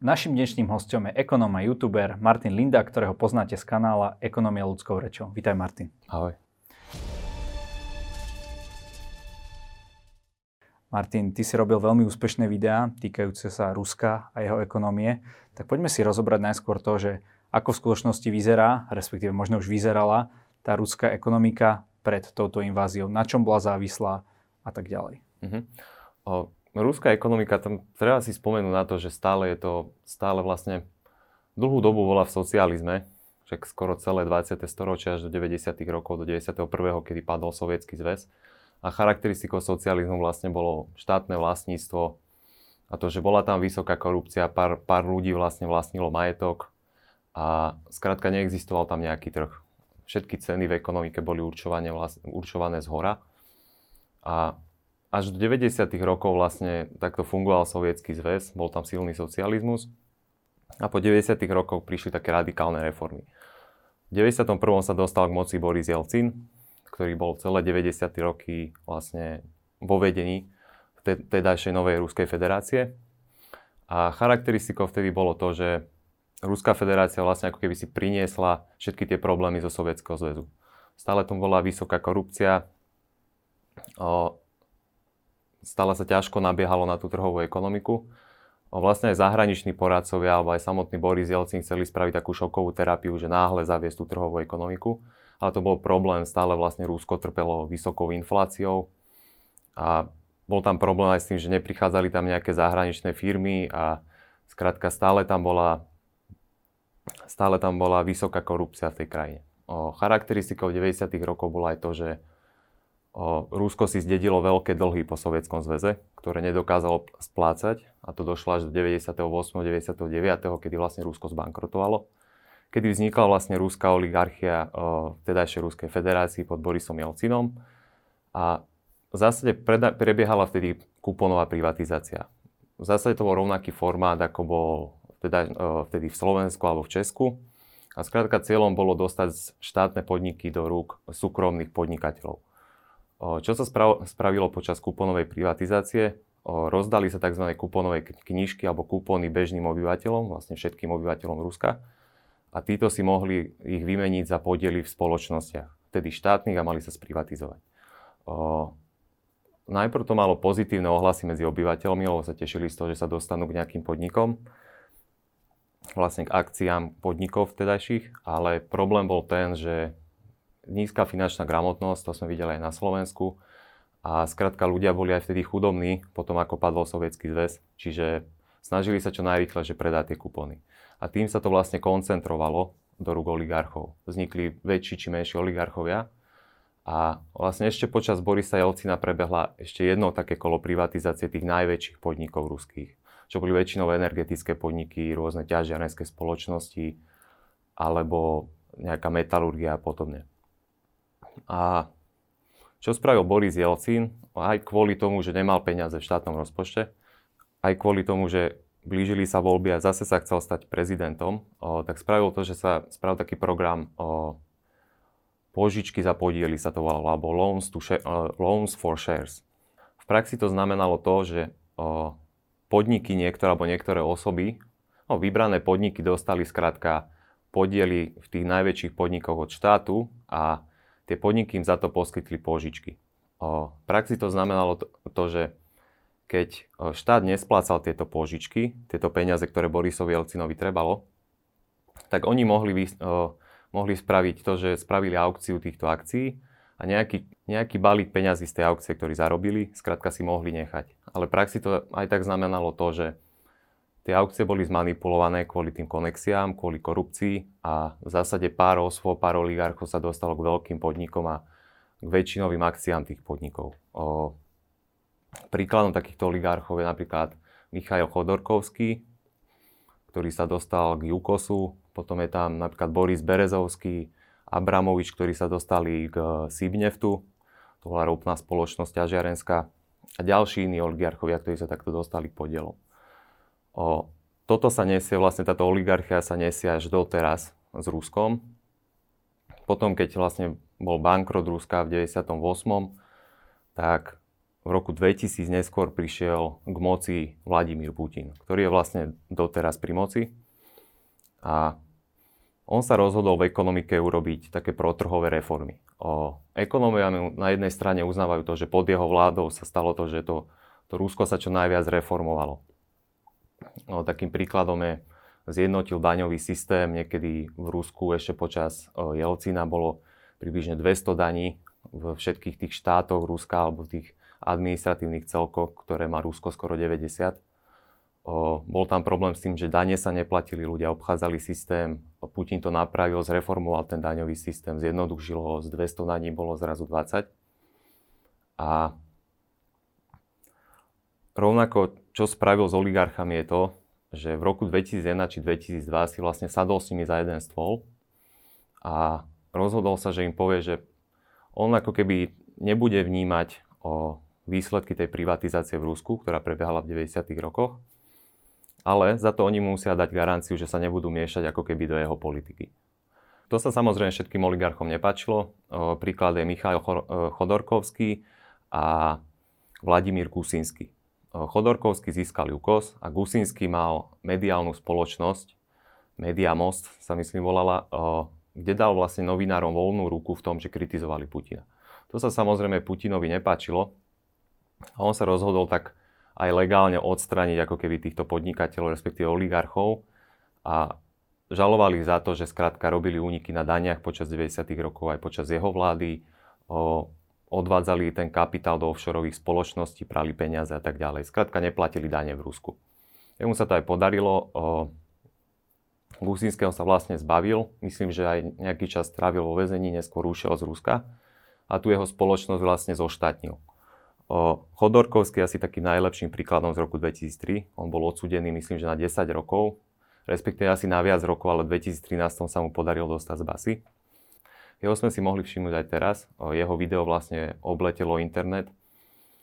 Našim dnešným hostom je ekonóm a youtuber Martin Linda, ktorého poznáte z kanála Ekonomia ľudskou rečou. Vítaj Martin. Ahoj. Martin, ty si robil veľmi úspešné videá týkajúce sa Ruska a jeho ekonomie. Tak poďme si rozobrať najskôr to, že ako v skutočnosti vyzerá, respektíve možno už vyzerala tá ruská ekonomika pred touto inváziou, na čom bola závislá a tak ďalej. Uh-huh. O, ruská ekonomika, tam treba si spomenúť na to, že stále je to, stále vlastne dlhú dobu bola v socializme, však skoro celé 20. storočie až do 90. rokov, do 91. kedy padol Sovietský zväz a charakteristikou socializmu vlastne bolo štátne vlastníctvo a to, že bola tam vysoká korupcia, pár, pár ľudí vlastne vlastnilo majetok a skrátka neexistoval tam nejaký trh. Všetky ceny v ekonomike boli určované, vlastne, určované z hora a až do 90. rokov vlastne takto fungoval sovietský zväz, bol tam silný socializmus a po 90. rokoch prišli také radikálne reformy. V 91. sa dostal k moci Boris Jelcin, ktorý bol celé 90. roky vlastne vo vedení tedajšej novej Ruskej federácie. A charakteristikou vtedy bolo to, že Ruská federácia vlastne ako keby si priniesla všetky tie problémy zo Sovietskeho zväzu. Stále tam bola vysoká korupcia, stále sa ťažko nabiehalo na tú trhovú ekonomiku. Vlastne aj zahraniční poradcovia alebo aj samotný Boris Jelcin chceli spraviť takú šokovú terapiu, že náhle zaviesť tú trhovú ekonomiku ale to bol problém, stále vlastne Rusko trpelo vysokou infláciou a bol tam problém aj s tým, že neprichádzali tam nejaké zahraničné firmy a skrátka stále tam bola, stále tam bola vysoká korupcia v tej krajine. O, charakteristikou 90. rokov bolo aj to, že Rusko si zdedilo veľké dlhy po Sovietskom zväze, ktoré nedokázalo splácať a to došlo až do 98. 99. kedy vlastne Rusko zbankrotovalo kedy vznikla vlastne ruská oligarchia v tedajšej Ruskej federácii pod Borisom Jelcinom. A v zásade prebiehala vtedy kuponová privatizácia. V zásade to bol rovnaký formát, ako bol teda, vtedy v Slovensku alebo v Česku. A skrátka cieľom bolo dostať štátne podniky do rúk súkromných podnikateľov. Čo sa spravilo počas kuponovej privatizácie? Rozdali sa tzv. kuponové knižky alebo kupóny bežným obyvateľom, vlastne všetkým obyvateľom Ruska a títo si mohli ich vymeniť za podiely v spoločnostiach, tedy štátnych a mali sa sprivatizovať. Najprv to malo pozitívne ohlasy medzi obyvateľmi, lebo sa tešili z toho, že sa dostanú k nejakým podnikom, vlastne k akciám podnikov vtedajších, ale problém bol ten, že nízka finančná gramotnosť, to sme videli aj na Slovensku, a skrátka ľudia boli aj vtedy chudobní, potom ako padol Sovietský zväz, čiže snažili sa čo najrýchlejšie predať tie kupóny a tým sa to vlastne koncentrovalo do rúk oligarchov. Vznikli väčší či menší oligarchovia a vlastne ešte počas Borisa Jelcina prebehla ešte jedno také kolo privatizácie tých najväčších podnikov ruských, čo boli väčšinou energetické podniky, rôzne ťažiarenské spoločnosti alebo nejaká metalurgia a podobne. A čo spravil Boris Jelcin, aj kvôli tomu, že nemal peniaze v štátnom rozpočte, aj kvôli tomu, že blížili sa voľby a zase sa chcel stať prezidentom, o, tak spravil to, že sa spravil taký program o požičky za podiely sa to volalo, alebo loans, to share, uh, loans for shares. V praxi to znamenalo to, že o, podniky niektoré alebo niektoré osoby, no, vybrané podniky dostali skrátka podiely v tých najväčších podnikoch od štátu a tie podniky im za to poskytli požičky. O, v praxi to znamenalo to, to že keď štát nesplácal tieto pôžičky, tieto peniaze, ktoré Borisovi Jelcinovi trebalo, tak oni mohli, vy, uh, mohli spraviť to, že spravili aukciu týchto akcií a nejaký, nejaký balík peňazí z tej aukcie, ktorý zarobili, skrátka si mohli nechať. Ale praxi to aj tak znamenalo to, že tie aukcie boli zmanipulované kvôli tým konexiám, kvôli korupcii a v zásade pár osôb, pár oligarchov sa dostalo k veľkým podnikom a k väčšinovým akciám tých podnikov. O, Príkladom takýchto oligarchov je napríklad Michail Chodorkovský, ktorý sa dostal k Jukosu, potom je tam napríklad Boris Berezovský, Abramovič, ktorí sa dostali k Sibneftu, to bola ropná spoločnosť ťažiarenská, a ďalší iní oligarchovia, ktorí sa takto dostali k podielom. O, toto sa nesie, vlastne táto oligarchia sa nesie až doteraz s Ruskom. Potom, keď vlastne bol bankrot Ruska v 98., tak v roku 2000 neskôr prišiel k moci Vladimír Putin, ktorý je vlastne doteraz pri moci. A on sa rozhodol v ekonomike urobiť také protrhové reformy. O, ekonómovia na jednej strane uznávajú to, že pod jeho vládou sa stalo to, že to, to Rusko sa čo najviac reformovalo. O, takým príkladom je, zjednotil daňový systém. Niekedy v Rusku ešte počas Jelcina bolo približne 200 daní v všetkých tých štátoch Ruska alebo v tých administratívnych celkoch, ktoré má Rusko skoro 90. O, bol tam problém s tým, že dane sa neplatili, ľudia obchádzali systém, Putin to napravil, zreformoval ten daňový systém, zjednodušil ho, z 200 daní bolo zrazu 20. A rovnako, čo spravil s oligarchami je to, že v roku 2001 či 2002 si vlastne sadol s nimi za jeden stôl a rozhodol sa, že im povie, že on ako keby nebude vnímať o výsledky tej privatizácie v Rusku, ktorá prebiehala v 90. rokoch, ale za to oni musia dať garanciu, že sa nebudú miešať ako keby do jeho politiky. To sa samozrejme všetkým oligarchom nepáčilo. Príklad je Michail e, Chodorkovský a Vladimír Kusinsky. Chodorkovský získal UKOS a Gusinsky mal mediálnu spoločnosť, Media Most sa myslím volala, kde dal vlastne novinárom voľnú ruku v tom, že kritizovali Putina. To sa samozrejme Putinovi nepáčilo a on sa rozhodol tak aj legálne odstraniť ako keby týchto podnikateľov, respektíve oligarchov a žalovali za to, že skrátka robili úniky na daniach počas 90. rokov aj počas jeho vlády, odvádzali ten kapitál do offshoreových spoločností, prali peniaze a tak ďalej. Skrátka neplatili dane v Rusku. Jemu sa to aj podarilo. Gusinského sa vlastne zbavil. Myslím, že aj nejaký čas strávil vo väzení, neskôr ušiel z Ruska a tu jeho spoločnosť vlastne zoštátnil. Chodorkovský asi takým najlepším príkladom z roku 2003. On bol odsudený, myslím, že na 10 rokov, respektíve asi na viac rokov, ale v 2013 sa mu podarilo dostať z basy. Jeho sme si mohli všimnúť aj teraz. Jeho video vlastne obletelo internet,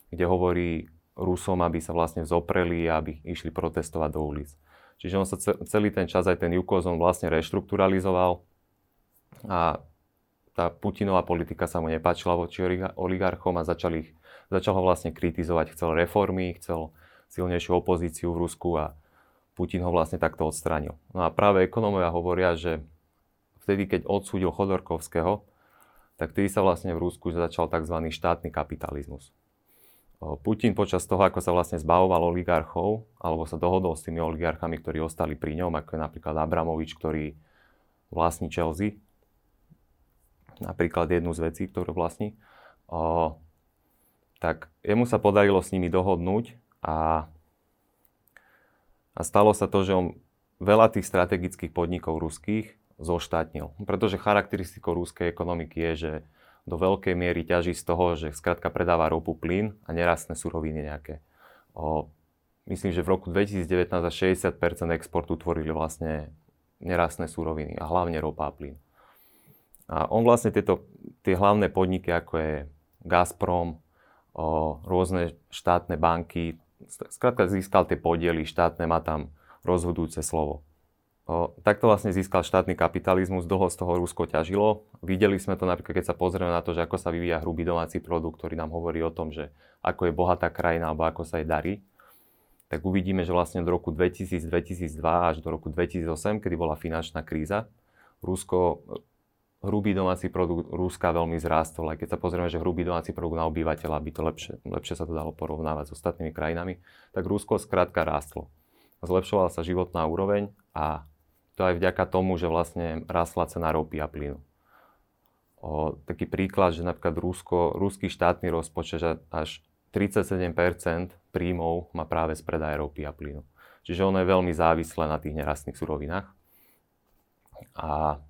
kde hovorí Rusom, aby sa vlastne zopreli a aby išli protestovať do ulic. Čiže on sa celý ten čas, aj ten Jukoz, on vlastne reštrukturalizoval a tá Putinová politika sa mu nepáčila voči oligarchom a začal, ich, začal ho vlastne kritizovať. Chcel reformy, chcel silnejšiu opozíciu v Rusku a Putin ho vlastne takto odstranil. No a práve ekonómovia hovoria, že vtedy, keď odsúdil Chodorkovského, tak vtedy sa vlastne v Rusku začal tzv. štátny kapitalizmus. Putin počas toho, ako sa vlastne zbavoval oligarchov, alebo sa dohodol s tými oligarchami, ktorí ostali pri ňom, ako je napríklad Abramovič, ktorý vlastní Chelsea, napríklad jednu z vecí, ktorú vlastní, o, tak jemu sa podarilo s nimi dohodnúť a, a stalo sa to, že on veľa tých strategických podnikov ruských zoštátnil. Pretože charakteristikou ruskej ekonomiky je, že do veľkej miery ťaží z toho, že skrátka predáva ropu, plyn a nerastné suroviny nejaké. O, myslím, že v roku 2019 za 60% exportu tvorili vlastne nerastné suroviny a hlavne ropa a plyn. A on vlastne tieto, tie hlavné podniky, ako je Gazprom, o, rôzne štátne banky, skrátka získal tie podiely, štátne má tam rozhodujúce slovo. Takto vlastne získal štátny kapitalizmus, dlho z toho Rusko ťažilo. Videli sme to napríklad, keď sa pozrieme na to, že ako sa vyvíja hrubý domáci produkt, ktorý nám hovorí o tom, že ako je bohatá krajina alebo ako sa jej darí, tak uvidíme, že vlastne od roku 2000-2002 až do roku 2008, kedy bola finančná kríza, Rusko hrubý domáci produkt Ruska veľmi zrástol. Aj keď sa pozrieme, že hrubý domáci produkt na obyvateľa by to lepšie, lepšie sa to dalo porovnávať s ostatnými krajinami, tak Rusko skrátka rástlo. Zlepšovala sa životná úroveň a to aj vďaka tomu, že vlastne rastla cena ropy a plynu. O, taký príklad, že napríklad Rusko, ruský štátny rozpočet až 37% príjmov má práve z predaja ropy a plynu. Čiže ono je veľmi závislé na tých nerastných surovinách. A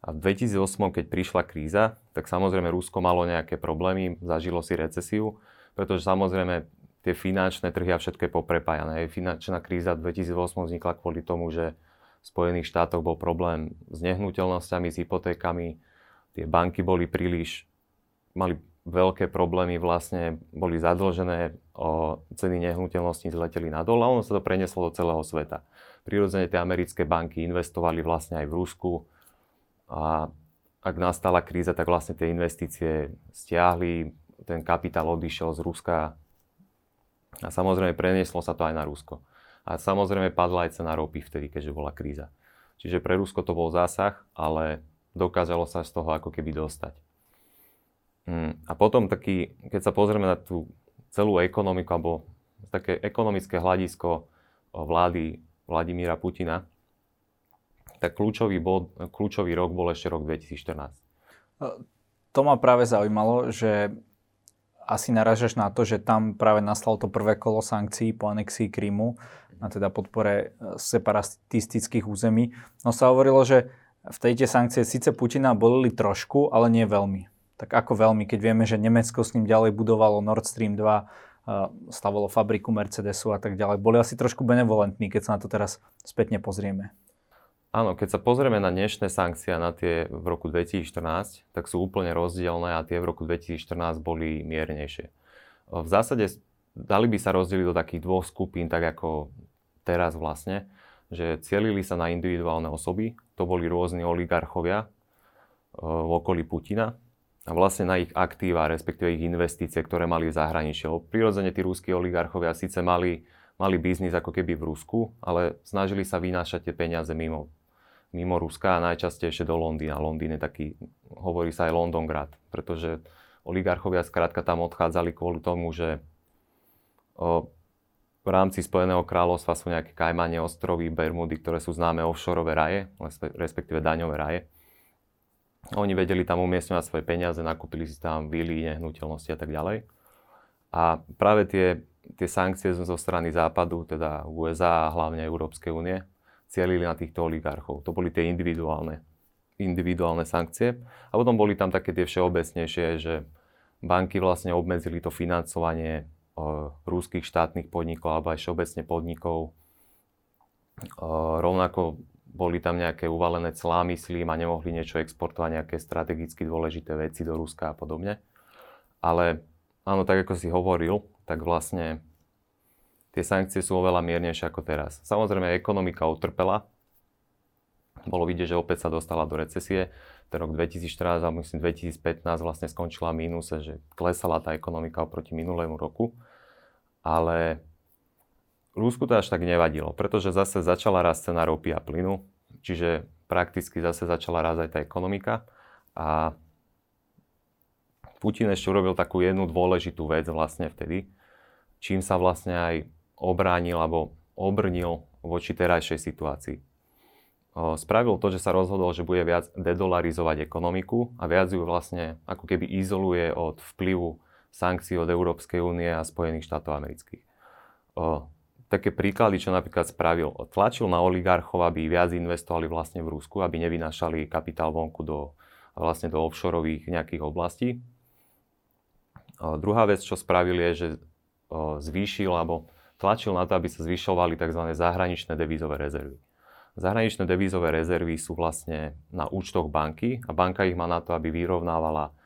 a v 2008, keď prišla kríza, tak samozrejme Rusko malo nejaké problémy, zažilo si recesiu, pretože samozrejme tie finančné trhy a všetko je poprepájané. Finančná kríza v 2008 vznikla kvôli tomu, že v Spojených štátoch bol problém s nehnuteľnosťami, s hypotékami, tie banky boli príliš, mali veľké problémy, vlastne boli zadlžené, o ceny nehnuteľností zleteli nadol a ono sa to preneslo do celého sveta. Prirodzene tie americké banky investovali vlastne aj v Rusku, a ak nastala kríza, tak vlastne tie investície stiahli, ten kapitál odišiel z Ruska a samozrejme prenieslo sa to aj na Rusko. A samozrejme padla aj cena ropy vtedy, keďže bola kríza. Čiže pre Rusko to bol zásah, ale dokázalo sa z toho ako keby dostať. Mm, a potom taký, keď sa pozrieme na tú celú ekonomiku, alebo také ekonomické hľadisko vlády Vladimíra Putina, tak kľúčový, bod, kľúčový rok bol ešte rok 2014. To ma práve zaujímalo, že asi naražaš na to, že tam práve nastalo to prvé kolo sankcií po anexii Krymu a teda podpore e, separatistických území. No sa hovorilo, že v tej tie sankcie síce Putina bolili trošku, ale nie veľmi. Tak ako veľmi, keď vieme, že Nemecko s ním ďalej budovalo Nord Stream 2, e, stavalo fabriku Mercedesu a tak ďalej. Boli asi trošku benevolentní, keď sa na to teraz spätne pozrieme. Áno, keď sa pozrieme na dnešné sankcie na tie v roku 2014, tak sú úplne rozdielne a tie v roku 2014 boli miernejšie. V zásade dali by sa rozdeliť do takých dvoch skupín, tak ako teraz vlastne, že cielili sa na individuálne osoby, to boli rôzni oligarchovia e, v okolí Putina a vlastne na ich aktíva, respektíve ich investície, ktoré mali v zahraničí. Prirodzene tí ruskí oligarchovia síce mali, mali biznis ako keby v Rusku, ale snažili sa vynášať tie peniaze mimo mimo Ruska a najčastejšie do Londýna. Londýn je taký, hovorí sa aj Londongrad, pretože oligarchovia skrátka tam odchádzali kvôli tomu, že o, v rámci Spojeného kráľovstva sú nejaké Kajmane ostrovy, Bermudy, ktoré sú známe offshore raje, respektíve daňové raje. Oni vedeli tam umiestňovať svoje peniaze, nakúpili si tam vily, nehnuteľnosti a tak ďalej. A práve tie, tie sankcie zo strany západu, teda USA a hlavne Európskej únie, cielili na týchto oligarchov. To boli tie individuálne, individuálne sankcie. A potom boli tam také tie všeobecnejšie, že banky vlastne obmedzili to financovanie rúských štátnych podnikov alebo aj všeobecne podnikov. Rovnako boli tam nejaké uvalené clá, myslím, a nemohli niečo exportovať, nejaké strategicky dôležité veci do Ruska a podobne. Ale áno, tak ako si hovoril, tak vlastne tie sankcie sú oveľa miernejšie ako teraz. Samozrejme, ekonomika utrpela. Bolo vidieť, že opäť sa dostala do recesie. Ten rok 2014 a myslím 2015 vlastne skončila mínuse, že klesala tá ekonomika oproti minulému roku. Ale Rúsku to až tak nevadilo, pretože zase začala rast cena ropy a plynu, čiže prakticky zase začala rásť aj tá ekonomika. A Putin ešte urobil takú jednu dôležitú vec vlastne vtedy, čím sa vlastne aj obránil alebo obrnil voči terajšej situácii. Spravil to, že sa rozhodol, že bude viac dedolarizovať ekonomiku a viac ju vlastne ako keby izoluje od vplyvu sankcií od Európskej únie a Spojených štátov amerických. Také príklady, čo napríklad spravil, tlačil na oligarchov, aby viac investovali vlastne v Rusku, aby nevynášali kapitál vonku do, vlastne do offshoreových nejakých oblastí. Druhá vec, čo spravil je, že zvýšil alebo tlačil na to, aby sa zvyšovali tzv. zahraničné devízové rezervy. Zahraničné devízové rezervy sú vlastne na účtoch banky a banka ich má na to, aby vyrovnávala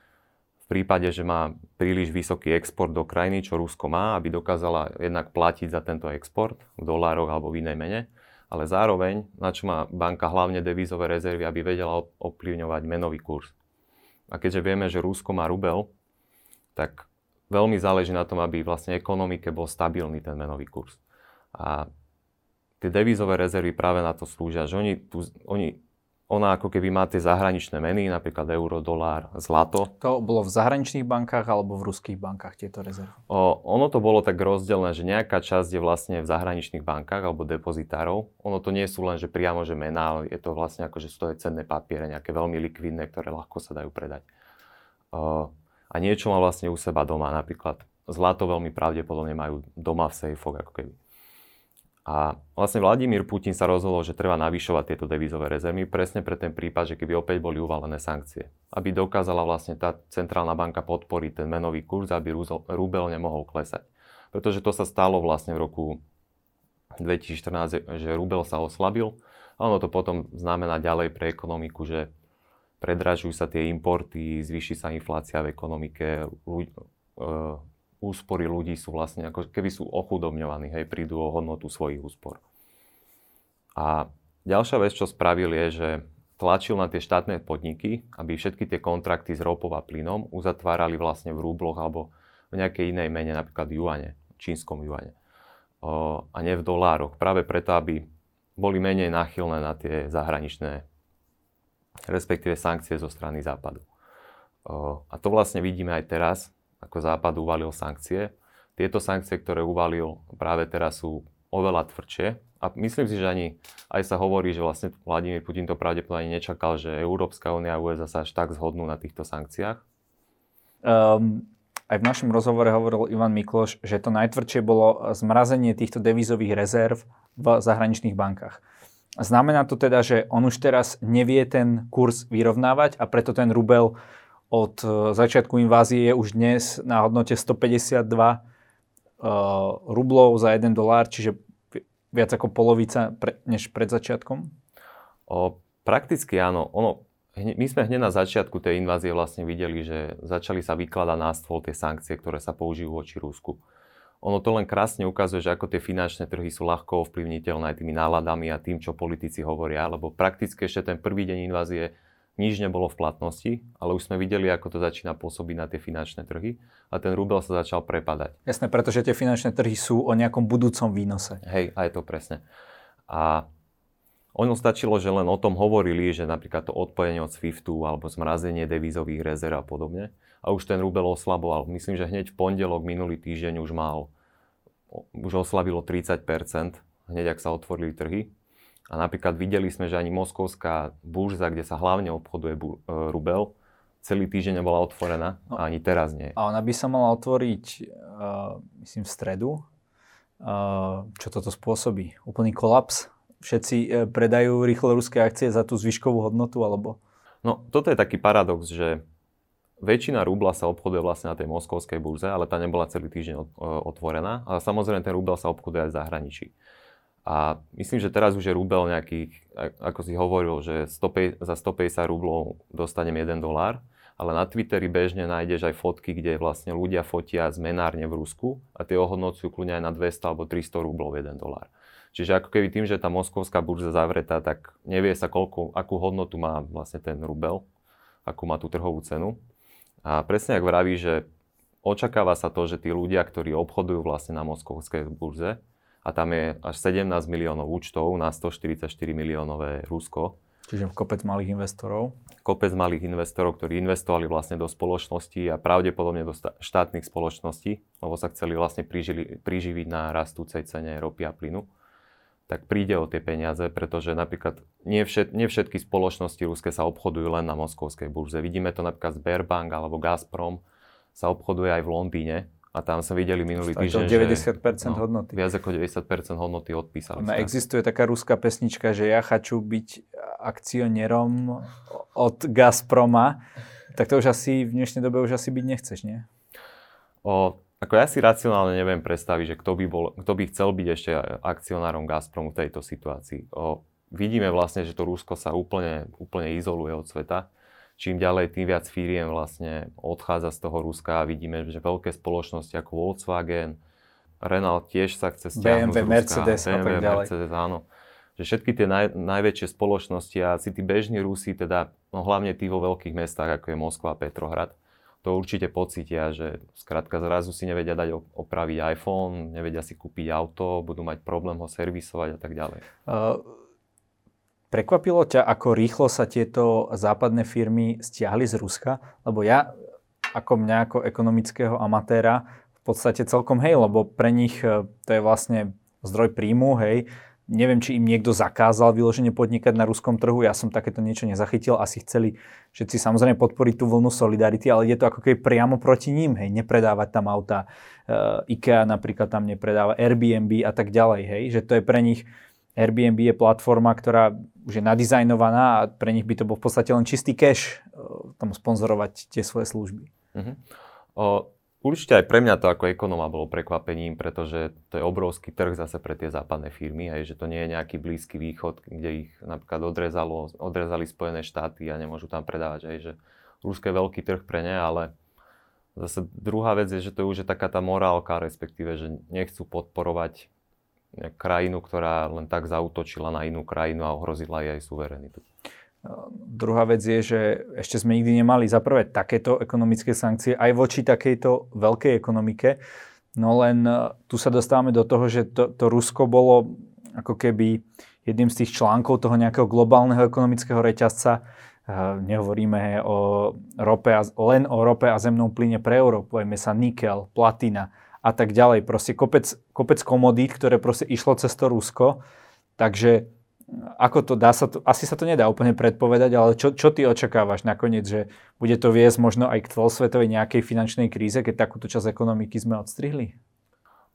v prípade, že má príliš vysoký export do krajiny, čo Rusko má, aby dokázala jednak platiť za tento export v dolároch alebo v inej mene, ale zároveň, na čo má banka hlavne devízové rezervy, aby vedela ovplyvňovať menový kurz. A keďže vieme, že Rusko má rubel, tak veľmi záleží na tom, aby vlastne ekonomike bol stabilný ten menový kurz. A tie devízové rezervy práve na to slúžia, že oni, tu, oni ona ako keby má tie zahraničné meny, napríklad euro, dolár, zlato. To bolo v zahraničných bankách alebo v ruských bankách tieto rezervy? O, ono to bolo tak rozdelené, že nejaká časť je vlastne v zahraničných bankách alebo depozitárov. Ono to nie sú len, že priamo, že mená, ale je to vlastne ako, že sú to cenné papiere, nejaké veľmi likvidné, ktoré ľahko sa dajú predať. O, a niečo má vlastne u seba doma. Napríklad zlato veľmi pravdepodobne majú doma v sejfoch ako keby. A vlastne Vladimír Putin sa rozhodol, že treba navyšovať tieto devizové rezervy presne pre ten prípad, že keby opäť boli uvalené sankcie. Aby dokázala vlastne tá centrálna banka podporiť ten menový kurz, aby rubel nemohol klesať. Pretože to sa stalo vlastne v roku 2014, že rubel sa oslabil a ono to potom znamená ďalej pre ekonomiku, že predražujú sa tie importy, zvýši sa inflácia v ekonomike, uh, úspory ľudí sú vlastne ako keby sú ochudobňovaní, hej, prídu o hodnotu svojich úspor. A ďalšia vec, čo spravil je, že tlačil na tie štátne podniky, aby všetky tie kontrakty s ropou a plynom uzatvárali vlastne v rúbloch alebo v nejakej inej mene, napríklad juane, čínskom juane a nie v dolároch. Práve preto, aby boli menej náchylné na tie zahraničné, respektíve sankcie zo strany Západu. A to vlastne vidíme aj teraz, ako Západ uvalil sankcie. Tieto sankcie, ktoré uvalil práve teraz sú oveľa tvrdšie. A myslím si, že ani aj sa hovorí, že vlastne Vladimír Putin to pravdepodobne nečakal, že Európska únia a USA sa až tak zhodnú na týchto sankciách. Um, aj v našom rozhovore hovoril Ivan Mikloš, že to najtvrdšie bolo zmrazenie týchto devízových rezerv v zahraničných bankách. Znamená to teda, že on už teraz nevie ten kurz vyrovnávať a preto ten rubel od e, začiatku invázie je už dnes na hodnote 152 uh, e, rublov za 1 dolár, čiže viac ako polovica pre, než pred začiatkom? O, prakticky áno. Ono, my sme hneď na začiatku tej invázie vlastne videli, že začali sa vykladať na stôl tie sankcie, ktoré sa použijú voči Rusku. Ono to len krásne ukazuje, že ako tie finančné trhy sú ľahko ovplyvniteľné tými náladami a tým, čo politici hovoria, lebo prakticky ešte ten prvý deň invázie nič nebolo v platnosti, ale už sme videli, ako to začína pôsobiť na tie finančné trhy a ten rubel sa začal prepadať. Jasné, pretože tie finančné trhy sú o nejakom budúcom výnose. Hej, aj to presne. A ono stačilo, že len o tom hovorili, že napríklad to odpojenie od SWIFTu alebo zmrazenie devízových rezerv a podobne. A už ten rubel oslaboval. Myslím, že hneď v pondelok minulý týždeň už mal, už oslabilo 30%, hneď ak sa otvorili trhy. A napríklad videli sme, že ani moskovská burza, kde sa hlavne obchoduje bu- e, rubel, celý týždeň nebola otvorená no, a ani teraz nie. A ona by sa mala otvoriť, uh, myslím, v stredu. Uh, čo toto spôsobí? Úplný kolaps? všetci e, predajú rýchle ruské akcie za tú zvyškovú hodnotu, alebo? No, toto je taký paradox, že väčšina rubla sa obchoduje vlastne na tej moskovskej burze, ale tá nebola celý týždeň otvorená. A samozrejme ten rubel sa obchoduje aj v zahraničí. A myslím, že teraz už je rubel nejakých, ako si hovoril, že 100, za 150 rublov dostanem 1 dolár, ale na Twitteri bežne nájdeš aj fotky, kde vlastne ľudia fotia zmenárne v Rusku a tie ohodnocujú kľudne aj na 200 alebo 300 rublov 1 dolár. Čiže ako keby tým, že tá moskovská burza zavretá, tak nevie sa, koľko, akú hodnotu má vlastne ten rubel, akú má tú trhovú cenu. A presne ak vraví, že očakáva sa to, že tí ľudia, ktorí obchodujú vlastne na moskovskej burze, a tam je až 17 miliónov účtov na 144 miliónové Rusko. Čiže kopec malých investorov. Kopec malých investorov, ktorí investovali vlastne do spoločností a pravdepodobne do štátnych spoločností, lebo sa chceli vlastne priživiť na rastúcej cene ropy a plynu tak príde o tie peniaze, pretože napríklad nie, všet, nie všetky spoločnosti ruské sa obchodujú len na moskovskej burze. Vidíme to napríklad Sberbank alebo Gazprom sa obchoduje aj v Londýne a tam sme videli minulý týždeň, 90% že, no, hodnoty. Viac ako 90% hodnoty odpísali. Ona existuje taká ruská pesnička, že ja chcú byť akcionérom od Gazproma, tak to už asi v dnešnej dobe už asi byť nechceš, nie? O, ako ja si racionálne neviem predstaviť, že kto by, bol, kto by chcel byť ešte akcionárom Gazpromu v tejto situácii. O, vidíme vlastne, že to Rusko sa úplne, úplne izoluje od sveta. Čím ďalej, tým viac firiem vlastne odchádza z toho Ruska a vidíme, že veľké spoločnosti ako Volkswagen, Renault tiež sa chce stiahnuť BMW, z Ruska. Mercedes BMW, a tak ďalej. Mercedes, áno. Že všetky tie naj, najväčšie spoločnosti a si tí bežní Rusi, teda no hlavne tí vo veľkých mestách, ako je Moskva a Petrohrad, to určite pocítia, že skrátka zrazu si nevedia dať opraviť iPhone, nevedia si kúpiť auto, budú mať problém ho servisovať a tak ďalej. Uh, prekvapilo ťa, ako rýchlo sa tieto západné firmy stiahli z Ruska? Lebo ja, ako mňa ako ekonomického amatéra, v podstate celkom hej, lebo pre nich e, to je vlastne zdroj príjmu, hej, Neviem, či im niekto zakázal vyloženie podnikať na ruskom trhu. Ja som takéto niečo nezachytil. Asi chceli všetci samozrejme podporiť tú vlnu solidarity, ale je to ako keby priamo proti ním. Hej, nepredávať tam auta. Uh, IKEA napríklad tam nepredáva, Airbnb a tak ďalej. Hej, že to je pre nich Airbnb je platforma, ktorá už je nadizajnovaná a pre nich by to bol v podstate len čistý cash uh, tam sponzorovať tie svoje služby. Uh-huh. O, Určite aj pre mňa to ako ekonóma bolo prekvapením, pretože to je obrovský trh zase pre tie západné firmy, aj že to nie je nejaký blízky východ, kde ich napríklad odrezalo, odrezali Spojené štáty a nemôžu tam predávať, aj že Rusko je veľký trh pre ne, ale zase druhá vec je, že to už je taká tá morálka, respektíve, že nechcú podporovať krajinu, ktorá len tak zautočila na inú krajinu a ohrozila jej suverenitu. Druhá vec je, že ešte sme nikdy nemali za prvé takéto ekonomické sankcie aj voči takejto veľkej ekonomike. No len e, tu sa dostávame do toho, že to, to Rusko bolo ako keby jedným z tých článkov toho nejakého globálneho ekonomického reťazca. E, nehovoríme o rope a, len o rope a zemnom plyne pre Európu, povedzme sa nikel, platina a tak ďalej. Proste kopec, kopec komodít, ktoré proste išlo cez to Rusko. Takže ako to dá sa to, asi sa to nedá úplne predpovedať, ale čo, čo ty očakávaš nakoniec, že bude to viesť možno aj k celosvetovej nejakej finančnej kríze, keď takúto časť ekonomiky sme odstrihli?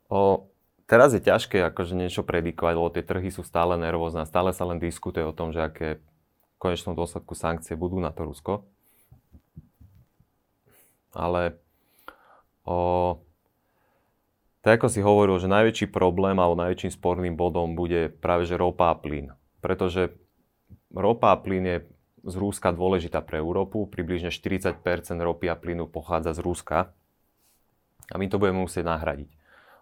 O, teraz je ťažké akože niečo predikovať, lebo tie trhy sú stále nervózne, stále sa len diskutuje o tom, že aké v konečnom dôsledku sankcie budú na to Rusko. Ale o, tak ako si hovoril, že najväčší problém alebo najväčším sporným bodom bude práve že ropa a plyn pretože ropa a plyn je z Rúska dôležitá pre Európu. Približne 40 ropy a plynu pochádza z Rúska a my to budeme musieť nahradiť.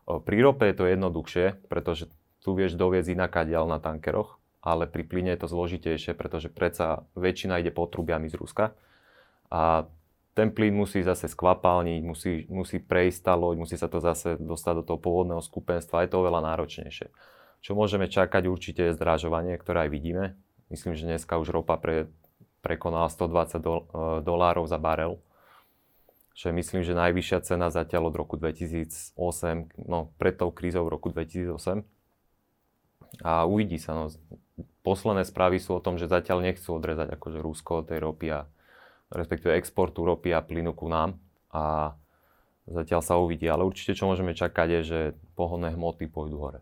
Pri rope je to jednoduchšie, pretože tu vieš doviezť inaká na tankeroch, ale pri plyne je to zložitejšie, pretože predsa väčšina ide potrubiami z Ruska a ten plyn musí zase skvapalniť, musí, musí prejsť tá loď, musí sa to zase dostať do toho pôvodného skupenstva, je to oveľa náročnejšie. Čo môžeme čakať určite je zdražovanie, ktoré aj vidíme. Myslím, že dneska už ropa pre, prekonala 120 do, e, dolárov za barel. Čo je myslím, že najvyššia cena zatiaľ od roku 2008, no pred tou krízou v roku 2008. A uvidí sa, no, posledné správy sú o tom, že zatiaľ nechcú odrezať akože Rusko od tej ropy a respektíve exportu ropy a plynu ku nám. A zatiaľ sa uvidí, ale určite čo môžeme čakať je, že pohonné hmoty pôjdu hore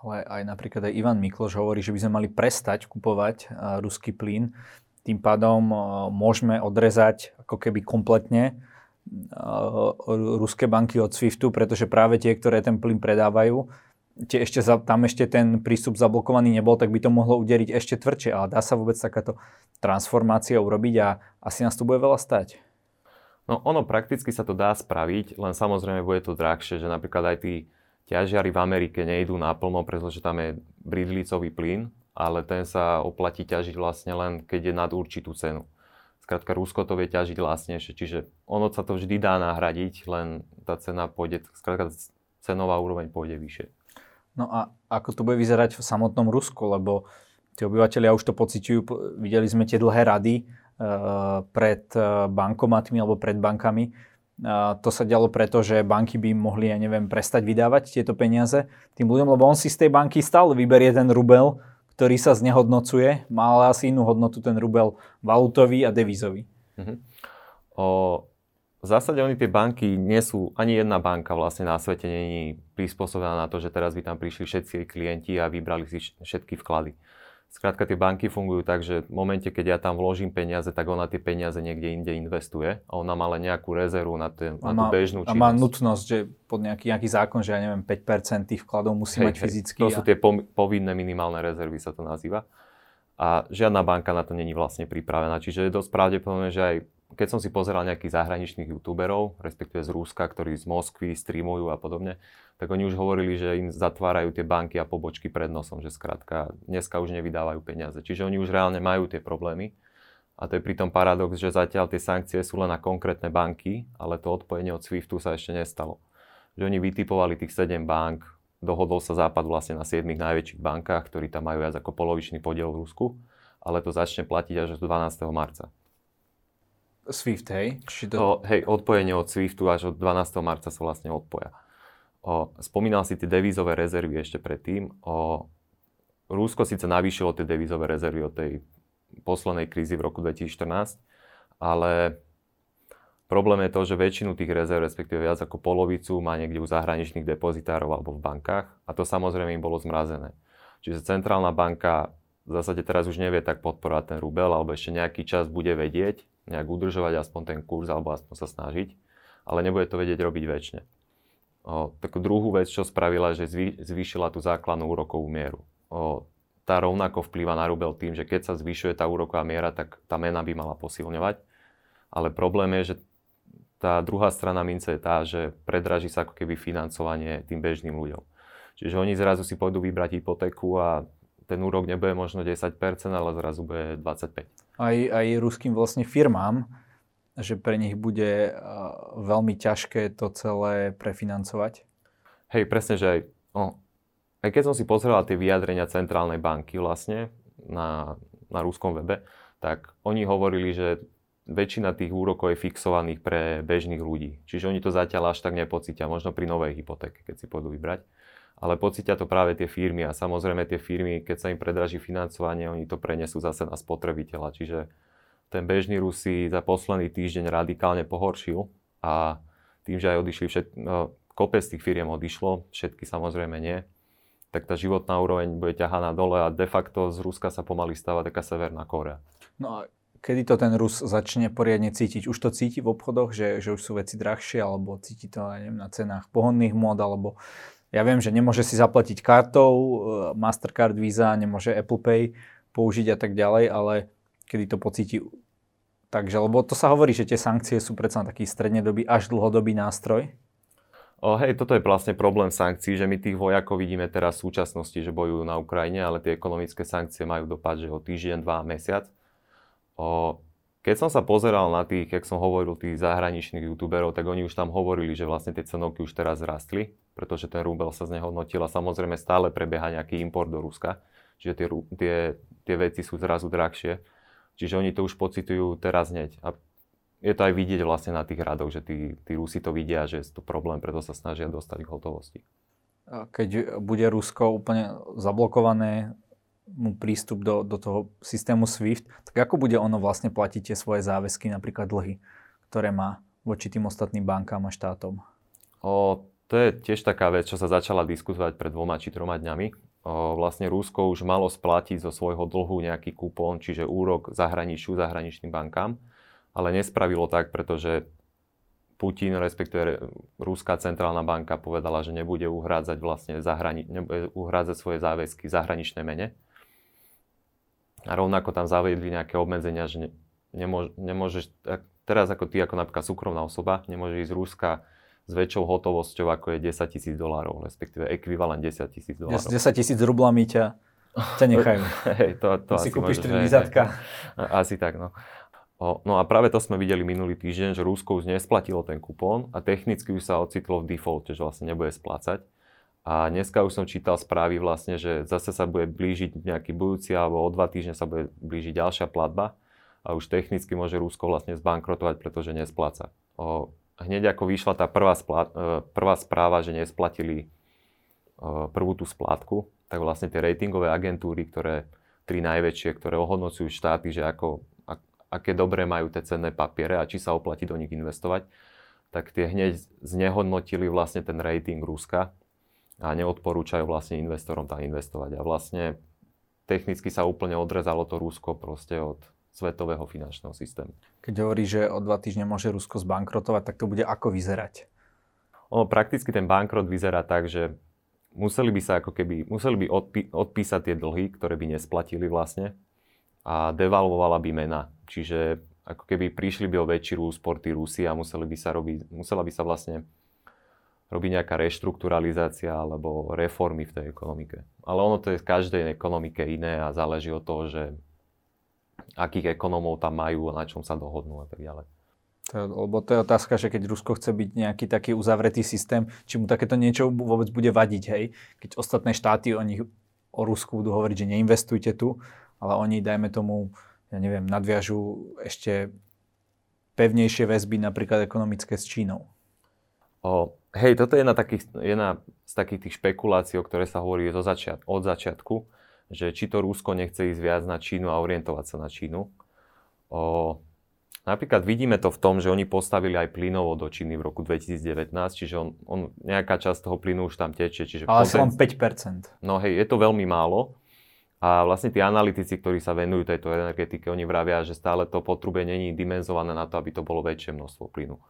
ale aj napríklad aj Ivan Mikloš hovorí, že by sme mali prestať kupovať uh, ruský plyn. Tým pádom uh, môžeme odrezať ako keby kompletne uh, ruské banky od SWIFTu, pretože práve tie, ktoré ten plyn predávajú, tie ešte za, tam ešte ten prístup zablokovaný nebol, tak by to mohlo uderiť ešte tvrdšie. Ale dá sa vôbec takáto transformácia urobiť a asi nás to bude veľa stať. No ono prakticky sa to dá spraviť, len samozrejme bude to drahšie, že napríklad aj tí ťažiari v Amerike nejdú naplno, pretože tam je bridlicový plyn, ale ten sa oplatí ťažiť vlastne len, keď je nad určitú cenu. Skrátka, Rusko to vie ťažiť vlastnejšie, čiže ono sa to vždy dá nahradiť, len tá cena pôjde, skrátka, cenová úroveň pôjde vyššie. No a ako to bude vyzerať v samotnom Rusku, lebo tí obyvateľia už to pociťujú, videli sme tie dlhé rady uh, pred uh, bankomatmi alebo pred bankami, to sa dialo preto, že banky by mohli, ja neviem, prestať vydávať tieto peniaze tým ľuďom, lebo on si z tej banky stále vyberie ten rubel, ktorý sa znehodnocuje, má ale asi inú hodnotu ten rubel valutový a devízový. O, v zásade oni tie banky nie sú, ani jedna banka vlastne na svete není prispôsobená na to, že teraz by tam prišli všetci klienti a vybrali si všetky vklady. Skrátka tie banky fungujú tak, že v momente, keď ja tam vložím peniaze, tak ona tie peniaze niekde inde investuje a ona má len nejakú rezervu na, ten, na tú bežnú činnosť. A má nutnosť, že pod nejaký, nejaký zákon, že ja neviem, 5% tých vkladov musí hej, mať hej, fyzicky. To a... sú tie povinné minimálne rezervy, sa to nazýva. A žiadna banka na to není vlastne pripravená. Čiže je dosť pravdepodobné, že aj keď som si pozeral nejakých zahraničných youtuberov, respektíve z Rúska, ktorí z Moskvy streamujú a podobne, tak oni už hovorili, že im zatvárajú tie banky a pobočky pred nosom, že skrátka dneska už nevydávajú peniaze. Čiže oni už reálne majú tie problémy. A to je pritom paradox, že zatiaľ tie sankcie sú len na konkrétne banky, ale to odpojenie od SWIFTu sa ešte nestalo. Že oni vytipovali tých 7 bank, dohodol sa Západ vlastne na 7 najväčších bankách, ktorí tam majú viac ako polovičný podiel v Rusku, ale to začne platiť až do 12. marca. SWIFT, hej? Či to... O, hej, odpojenie od SWIFTu až od 12. marca sa vlastne odpoja. O, spomínal si tie devízové rezervy ešte predtým. O, Rúsko síce navýšilo tie devízové rezervy od tej poslednej krízy v roku 2014, ale problém je to, že väčšinu tých rezerv, respektíve viac ako polovicu, má niekde u zahraničných depozitárov alebo v bankách a to samozrejme im bolo zmrazené. Čiže centrálna banka v zásade teraz už nevie tak podporovať ten rubel, alebo ešte nejaký čas bude vedieť, nejak udržovať aspoň ten kurz, alebo aspoň sa snažiť, ale nebude to vedieť robiť väčšine o, takú druhú vec, čo spravila, že zvý, zvýšila tú základnú úrokovú mieru. O, tá rovnako vplýva na rubel tým, že keď sa zvyšuje tá úroková miera, tak tá mena by mala posilňovať. Ale problém je, že tá druhá strana mince je tá, že predraží sa ako keby financovanie tým bežným ľuďom. Čiže oni zrazu si pôjdu vybrať hypotéku a ten úrok nebude možno 10%, ale zrazu bude 25%. Aj, aj ruským vlastne firmám, že pre nich bude veľmi ťažké to celé prefinancovať? Hej, presne, že aj, oh, aj keď som si pozrel tie vyjadrenia centrálnej banky vlastne na, na ruskom webe, tak oni hovorili, že väčšina tých úrokov je fixovaných pre bežných ľudí. Čiže oni to zatiaľ až tak nepocítia, možno pri novej hypotéke, keď si pôjdu vybrať. Ale pocítia to práve tie firmy a samozrejme tie firmy, keď sa im predraží financovanie, oni to prenesú zase na spotrebiteľa. Čiže ten bežný Rus si za posledný týždeň radikálne pohoršil a tým, že aj odišli všet... no, kopec tých firiem odišlo, všetky samozrejme nie, tak tá životná úroveň bude ťahaná dole a de facto z Ruska sa pomaly stáva taká Severná Kórea. No a kedy to ten Rus začne poriadne cítiť? Už to cíti v obchodoch, že, že už sú veci drahšie, alebo cíti to neviem, na cenách pohodných mód, alebo ja viem, že nemôže si zaplatiť kartou, e, Mastercard, Visa, nemôže Apple Pay použiť a tak ďalej, ale kedy to pocíti Takže, lebo to sa hovorí, že tie sankcie sú predsa taký strednodobý až dlhodobý nástroj. O, hej, toto je vlastne problém sankcií, že my tých vojakov vidíme teraz v súčasnosti, že bojujú na Ukrajine, ale tie ekonomické sankcie majú dopad, že o týždeň, dva, mesiac. O, keď som sa pozeral na tých, jak som hovoril, tých zahraničných youtuberov, tak oni už tam hovorili, že vlastne tie cenovky už teraz rastli, pretože ten rubel sa znehodnotil a samozrejme stále prebieha nejaký import do Ruska, čiže tie, tie, tie veci sú zrazu drahšie. Čiže oni to už pocitujú teraz hneď. A je to aj vidieť vlastne na tých radoch, že tí, tí Rusi to vidia, že je to problém, preto sa snažia dostať k hotovosti. Keď bude Rusko úplne zablokované, mu prístup do, do toho systému SWIFT, tak ako bude ono vlastne platiť tie svoje záväzky, napríklad dlhy, ktoré má voči tým ostatným bankám a štátom? O, to je tiež taká vec, čo sa začala diskutovať pred dvoma či troma dňami. O, vlastne Rusko už malo splatiť zo svojho dlhu nejaký kupón, čiže úrok zahraničiu, zahraničným bankám ale nespravilo tak, pretože Putin, respektíve Ruská centrálna banka povedala, že nebude uhrádzať vlastne zahrani- nebude uhrádzať svoje záväzky v zahraničnej mene. A rovnako tam zavedli nejaké obmedzenia, že ne, nemôž, nemôžeš, teraz ako ty, ako napríklad súkromná osoba, nemôže ísť z Ruska s väčšou hotovosťou, ako je 10 tisíc dolárov, respektíve ekvivalent 10 tisíc dolárov. 10 tisíc rublami ťa, ťa nechajú. Hej, to, to si kúpiš 3 vizátka. Asi tak, no. No a práve to sme videli minulý týždeň, že Rusko už nesplatilo ten kupón a technicky už sa ocitlo v default, že vlastne nebude splácať. A dneska už som čítal správy vlastne, že zase sa bude blížiť nejaký budúci alebo o dva týždne sa bude blížiť ďalšia platba a už technicky môže Rusko vlastne zbankrotovať, pretože nespláca. O, hneď ako vyšla tá prvá, splát, e, prvá správa, že nesplatili o, e, prvú tú splátku, tak vlastne tie ratingové agentúry, ktoré tri najväčšie, ktoré ohodnocujú štáty, že ako aké dobré majú tie cenné papiere a či sa oplatí do nich investovať, tak tie hneď znehodnotili vlastne ten rating Ruska a neodporúčajú vlastne investorom tam investovať. A vlastne technicky sa úplne odrezalo to Rusko proste od svetového finančného systému. Keď hovorí, že o dva týždne môže Rusko zbankrotovať, tak to bude ako vyzerať? Ono, prakticky ten bankrot vyzerá tak, že museli by sa ako keby, museli by odpí, odpísať tie dlhy, ktoré by nesplatili vlastne a devalvovala by mena. Čiže ako keby prišli by o väčší úsporty Rusy a museli by sa robiť, musela by sa vlastne robiť nejaká reštrukturalizácia alebo reformy v tej ekonomike. Ale ono to je v každej ekonomike iné a záleží od toho, že akých ekonómov tam majú a na čom sa dohodnú a tak ďalej. To, lebo to je otázka, že keď Rusko chce byť nejaký taký uzavretý systém, či mu takéto niečo vôbec bude vadiť, hej? Keď ostatné štáty o nich, o Rusku budú hovoriť, že neinvestujte tu, ale oni, dajme tomu, ja neviem, nadviažú ešte pevnejšie väzby, napríklad ekonomické s Čínou. O, hej, toto je jedna, takých, jedna z takých tých špekulácií, o ktoré sa hovorí zo začiat, od začiatku, že či to Rusko nechce ísť viac na Čínu a orientovať sa na Čínu. O, napríklad vidíme to v tom, že oni postavili aj plynovo do Číny v roku 2019, čiže on, on, nejaká časť toho plynu už tam tečie. Čiže Ale asi len 5%. No hej, je to veľmi málo, a vlastne tí analytici, ktorí sa venujú tejto energetike, oni vravia, že stále to potrubie není dimenzované na to, aby to bolo väčšie množstvo plynu.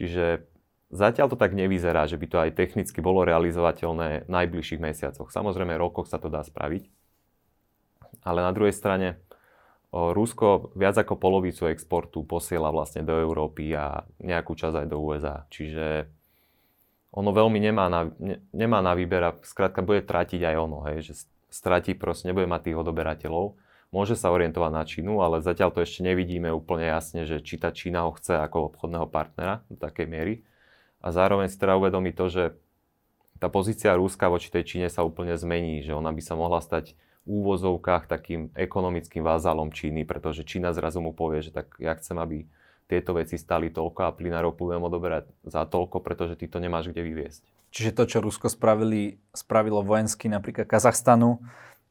Čiže zatiaľ to tak nevyzerá, že by to aj technicky bolo realizovateľné v najbližších mesiacoch. Samozrejme, rokoch sa to dá spraviť. Ale na druhej strane, Rusko viac ako polovicu exportu posiela vlastne do Európy a nejakú časť aj do USA. Čiže ono veľmi nemá na, ne, nemá na výber a skrátka bude tratiť aj ono, hej, že stratí, proste nebude mať tých odoberateľov. Môže sa orientovať na Čínu, ale zatiaľ to ešte nevidíme úplne jasne, že či tá Čína ho chce ako obchodného partnera do takej miery. A zároveň si teda uvedomí to, že tá pozícia Ruska voči tej Číne sa úplne zmení, že ona by sa mohla stať v úvozovkách takým ekonomickým vázalom Číny, pretože Čína zrazu mu povie, že tak ja chcem, aby tieto veci stali toľko a plyn a ropu budem odoberať za toľko, pretože ty to nemáš kde vyviesť. Čiže to, čo Rusko spravili, spravilo vojensky napríklad Kazachstanu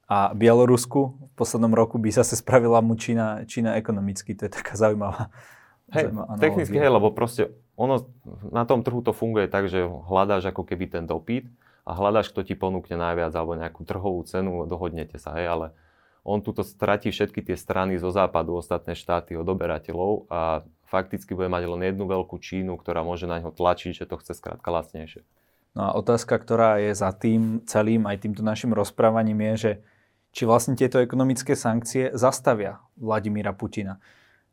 a Bielorusku v poslednom roku by sa spravila mu Čína, Čína ekonomicky. To je taká zaujímavá Hej, technicky hej, lebo proste ono na tom trhu to funguje tak, že hľadáš ako keby ten dopyt a hľadáš, kto ti ponúkne najviac alebo nejakú trhovú cenu, dohodnete sa, hej, ale on tuto stratí všetky tie strany zo západu, ostatné štáty, odoberateľov a fakticky bude mať len jednu veľkú Čínu, ktorá môže na ňo tlačiť, že to chce skrátka lacnejšie. No a otázka, ktorá je za tým celým aj týmto našim rozprávaním je, že či vlastne tieto ekonomické sankcie zastavia Vladimíra Putina.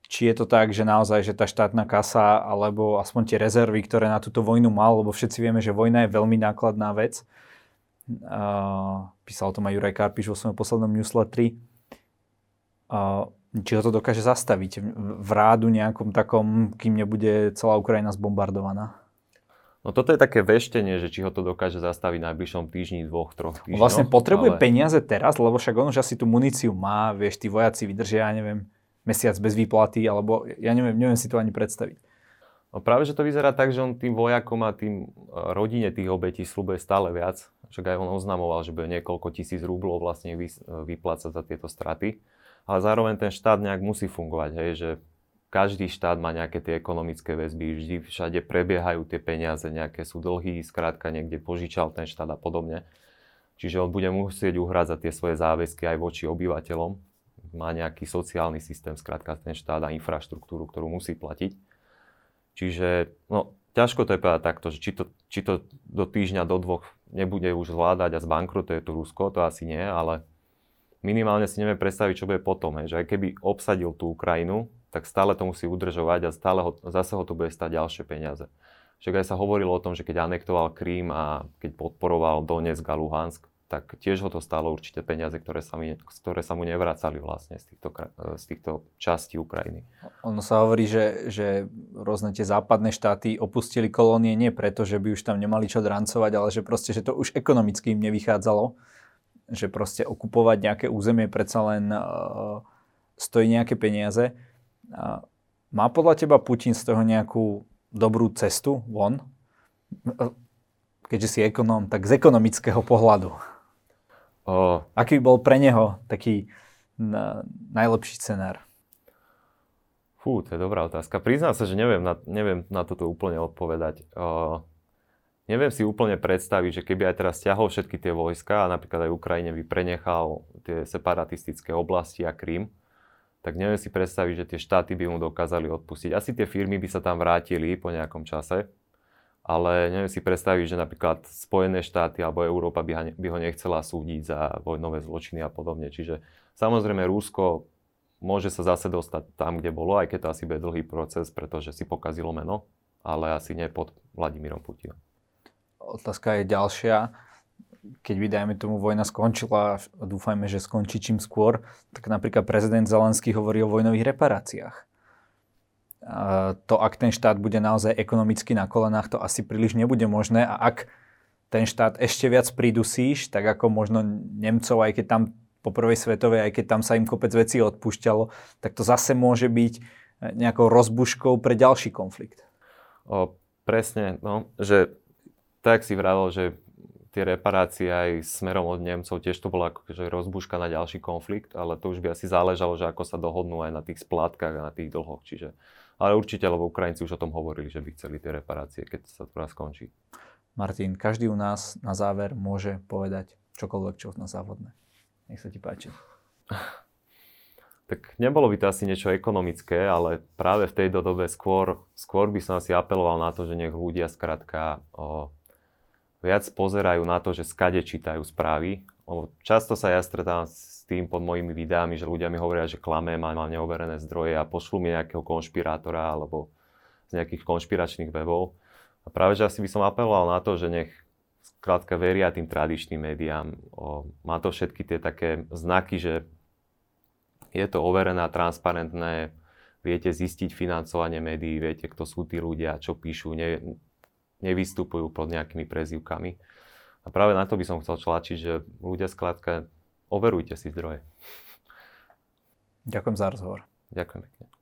Či je to tak, že naozaj, že tá štátna kasa alebo aspoň tie rezervy, ktoré na túto vojnu mal, lebo všetci vieme, že vojna je veľmi nákladná vec. Uh, písal to aj Juraj Karpiš vo svojom poslednom newsletteri. Uh, či ho to dokáže zastaviť v rádu nejakom takom, kým nebude celá Ukrajina zbombardovaná? No toto je také veštenie, že či ho to dokáže zastaviť v najbližšom týždni, dvoch, troch týždňoch. Vlastne potrebuje ale... peniaze teraz, lebo však on už asi tú muníciu má, vieš, tí vojaci vydržia, ja neviem, mesiac bez výplaty, alebo ja neviem, neviem si to ani predstaviť. No práve, že to vyzerá tak, že on tým vojakom a tým e, rodine tých obetí slúbuje stále viac. Však aj on oznamoval, že bude niekoľko tisíc rúblov vlastne e, vyplácať za tieto straty ale zároveň ten štát nejak musí fungovať, hej, že každý štát má nejaké tie ekonomické väzby, vždy všade prebiehajú tie peniaze, nejaké sú dlhy, skrátka niekde požičal ten štát a podobne. Čiže on bude musieť uhrádzať tie svoje záväzky aj voči obyvateľom. Má nejaký sociálny systém, skrátka ten štát a infraštruktúru, ktorú musí platiť. Čiže no, ťažko to je povedať takto, že či to, či to do týždňa, do dvoch nebude už zvládať a zbankrutuje to Rusko, to asi nie, ale minimálne si neviem predstaviť, čo bude potom. Že aj keby obsadil tú Ukrajinu, tak stále to musí udržovať a stále ho, zase ho to bude stať ďalšie peniaze. Však aj sa hovorilo o tom, že keď anektoval Krím a keď podporoval Donetsk a Luhansk, tak tiež ho to stálo určite peniaze, ktoré sa, mi, ktoré sa mu nevracali vlastne z týchto, z týchto častí Ukrajiny. Ono sa hovorí, že, že rôzne tie západné štáty opustili kolónie nie preto, že by už tam nemali čo drancovať, ale že proste, že to už ekonomicky im nevychádzalo že proste okupovať nejaké územie predsa len uh, stojí nejaké peniaze. Uh, má podľa teba Putin z toho nejakú dobrú cestu von? Keďže si ekonóm, tak z ekonomického pohľadu. Uh. Aký bol pre neho taký na, najlepší scenár? Fú, to je dobrá otázka. Priznám sa, že neviem na, neviem na toto úplne odpovedať. Uh, neviem si úplne predstaviť, že keby aj teraz stiahol všetky tie vojska a napríklad aj Ukrajine by prenechal tie separatistické oblasti a Krím, tak neviem si predstaviť, že tie štáty by mu dokázali odpustiť. Asi tie firmy by sa tam vrátili po nejakom čase, ale neviem si predstaviť, že napríklad Spojené štáty alebo Európa by, by ho nechcela súdiť za vojnové zločiny a podobne. Čiže samozrejme Rusko môže sa zase dostať tam, kde bolo, aj keď to asi bude dlhý proces, pretože si pokazilo meno, ale asi nie pod Vladimírom Putinom otázka je ďalšia. Keď by, dajme tomu, vojna skončila a dúfajme, že skončí čím skôr, tak napríklad prezident Zelenský hovorí o vojnových reparáciách. To, ak ten štát bude naozaj ekonomicky na kolenách, to asi príliš nebude možné a ak ten štát ešte viac pridusíš, tak ako možno Nemcov, aj keď tam po prvej svetovej, aj keď tam sa im kopec vecí odpúšťalo, tak to zase môže byť nejakou rozbuškou pre ďalší konflikt. O, presne, no, že tak si vravel, že tie reparácie aj smerom od Nemcov tiež to bola akože rozbuška na ďalší konflikt, ale to už by asi záležalo, že ako sa dohodnú aj na tých splátkach a na tých dlhoch. Čiže, ale určite, lebo Ukrajinci už o tom hovorili, že by chceli tie reparácie, keď sa to raz skončí. Martin, každý u nás na záver môže povedať čokoľvek, čo na závodné. Nech sa ti páči. Tak nebolo by to asi niečo ekonomické, ale práve v tejto dobe skôr, skôr by som asi apeloval na to, že nech ľudia skrátka o, viac pozerajú na to, že skade čítajú správy. Lebo často sa ja stretávam s tým pod mojimi videami, že ľudia mi hovoria, že klamem a mám neoverené zdroje a pošlú mi nejakého konšpirátora alebo z nejakých konšpiračných webov. A práve, že asi by som apeloval na to, že nech krátka veria tým tradičným médiám. O, má to všetky tie také znaky, že je to overené transparentné, viete zistiť financovanie médií, viete, kto sú tí ľudia, čo píšu, ne, nevystupujú pod nejakými prezivkami. A práve na to by som chcel tlačiť, že ľudia skrátka overujte si zdroje. Ďakujem za rozhovor. Ďakujem pekne.